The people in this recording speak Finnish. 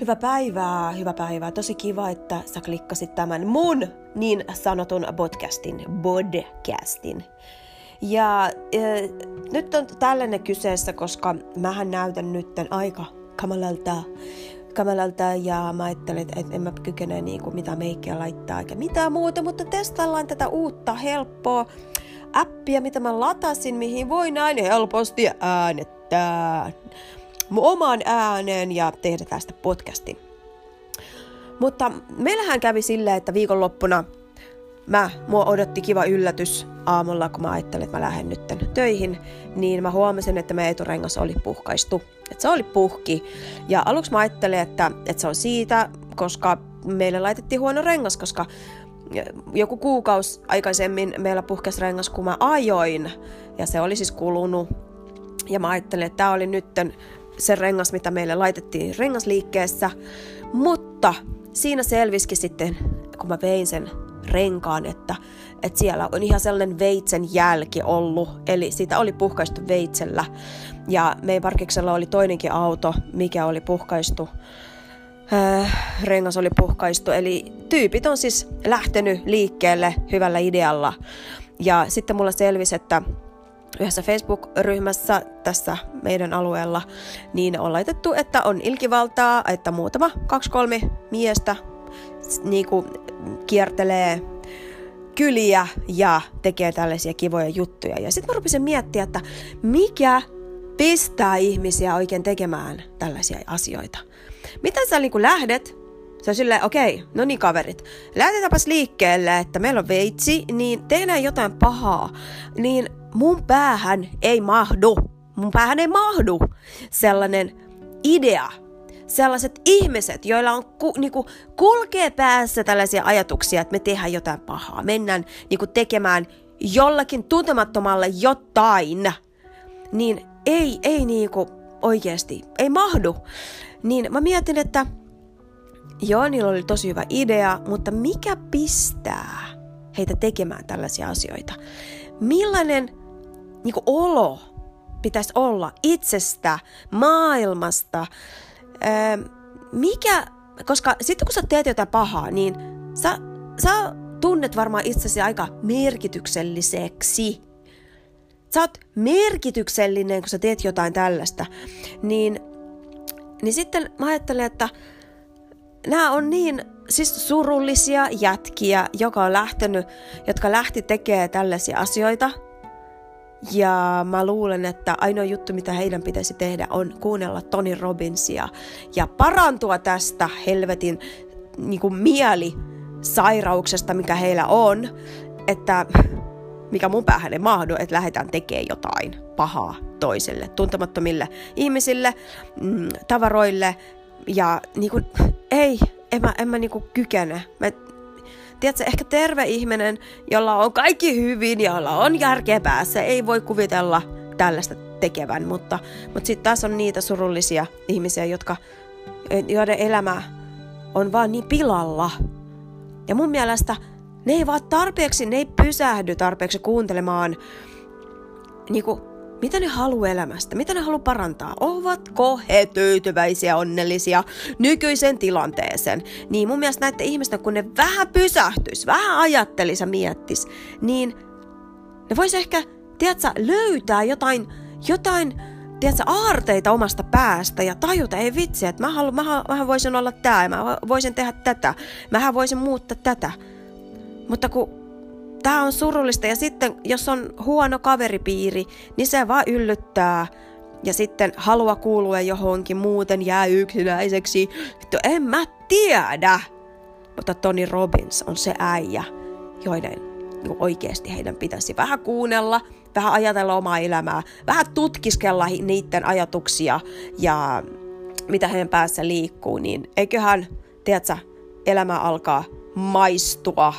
Hyvää päivää, hyvää päivää. Tosi kiva, että sä klikkasit tämän mun niin sanotun podcastin, podcastin. Ja äh, nyt on tällainen kyseessä, koska mähän näytän nyt aika kamalalta, kamalalta ja mä ajattelin, että en mä kykene niinku mitä meikkiä laittaa eikä mitään muuta, mutta testaillaan tätä uutta helppoa appia, mitä mä latasin, mihin voi näin helposti äänettää mun omaan ääneen ja tehdä tästä podcastin. Mutta meillähän kävi silleen, että viikonloppuna mä, mua odotti kiva yllätys aamulla, kun mä ajattelin, että mä lähden nyt töihin, niin mä huomasin, että meidän eturengas oli puhkaistu. Että se oli puhki. Ja aluksi mä ajattelin, että, että se on siitä, koska meille laitettiin huono rengas, koska joku kuukausi aikaisemmin meillä puhkesi rengas, kun mä ajoin. Ja se oli siis kulunut. Ja mä ajattelin, että tämä oli nytten se rengas, mitä meille laitettiin rengasliikkeessä. Mutta siinä selviski sitten, kun mä vein sen renkaan, että, että siellä on ihan sellainen veitsen jälki ollut, eli sitä oli puhkaistu veitsellä. Ja meidän parkiksella oli toinenkin auto, mikä oli puhkaistu, äh, rengas oli puhkaistu, eli tyypit on siis lähtenyt liikkeelle hyvällä idealla. Ja sitten mulla selvisi, että yhdessä Facebook-ryhmässä tässä meidän alueella, niin on laitettu, että on ilkivaltaa, että muutama, kaksi, kolme miestä niin kuin kiertelee kyliä ja tekee tällaisia kivoja juttuja. Ja sitten mä rupesin miettiä, että mikä pistää ihmisiä oikein tekemään tällaisia asioita. Miten sä niin lähdet se on silleen, okei, okay, no niin kaverit, lähdetäänpäs liikkeelle, että meillä on veitsi, niin tehdään jotain pahaa. Niin mun päähän ei mahdu, mun päähän ei mahdu sellainen idea, sellaiset ihmiset, joilla on ku, niinku, kulkee päässä tällaisia ajatuksia, että me tehdään jotain pahaa, mennään niinku, tekemään jollakin tuntemattomalle jotain, niin ei, ei niinku, oikeasti, ei mahdu. Niin mä mietin, että joo, niillä oli tosi hyvä idea, mutta mikä pistää heitä tekemään tällaisia asioita? Millainen niin kuin olo pitäisi olla itsestä, maailmasta. Öö, mikä, koska sitten kun sä teet jotain pahaa, niin sä, sä tunnet varmaan itsesi aika merkitykselliseksi. Sä oot merkityksellinen, kun sä teet jotain tällaista. Niin, niin sitten mä ajattelen, että nämä on niin siis surullisia jätkiä, joka on lähtenyt, jotka lähti tekemään tällaisia asioita – ja mä luulen, että ainoa juttu, mitä heidän pitäisi tehdä, on kuunnella Tony Robbinsia ja parantua tästä helvetin niin kuin mielisairauksesta, mikä heillä on, että mikä mun päähän ei mahdu, että lähdetään tekemään jotain pahaa toiselle, tuntemattomille ihmisille, mm, tavaroille ja niin kuin, ei, en mä, en mä niin kuin kykene. Mä tiedätkö, ehkä terve ihminen, jolla on kaikki hyvin, jolla on järkeä päässä, ei voi kuvitella tällaista tekevän, mutta, mutta sitten taas on niitä surullisia ihmisiä, jotka, joiden elämä on vaan niin pilalla. Ja mun mielestä ne ei vaan tarpeeksi, ne ei pysähdy tarpeeksi kuuntelemaan niin kuin, mitä ne haluaa elämästä? Mitä ne haluaa parantaa? Ovatko he tyytyväisiä, onnellisia nykyisen tilanteeseen? Niin mun mielestä näiden ihmisten, kun ne vähän pysähtyis, vähän ajattelis ja miettis, niin ne vois ehkä, tiedätkö, löytää jotain, jotain tiedätkö, aarteita omasta päästä ja tajuta, ei vitsi, että mä, halu, mä, mä voisin olla tää, mä voisin tehdä tätä, mä voisin muuttaa tätä. Mutta kun Tämä on surullista ja sitten jos on huono kaveripiiri, niin se vaan yllyttää ja sitten halua kuulua johonkin, muuten jää yksinäiseksi. En mä tiedä. Mutta Tony Robbins on se äijä, joiden niin oikeasti heidän pitäisi vähän kuunnella, vähän ajatella omaa elämää, vähän tutkiskella niiden ajatuksia ja mitä heidän päässä liikkuu, niin eiköhän, tiedätkö, elämä alkaa maistua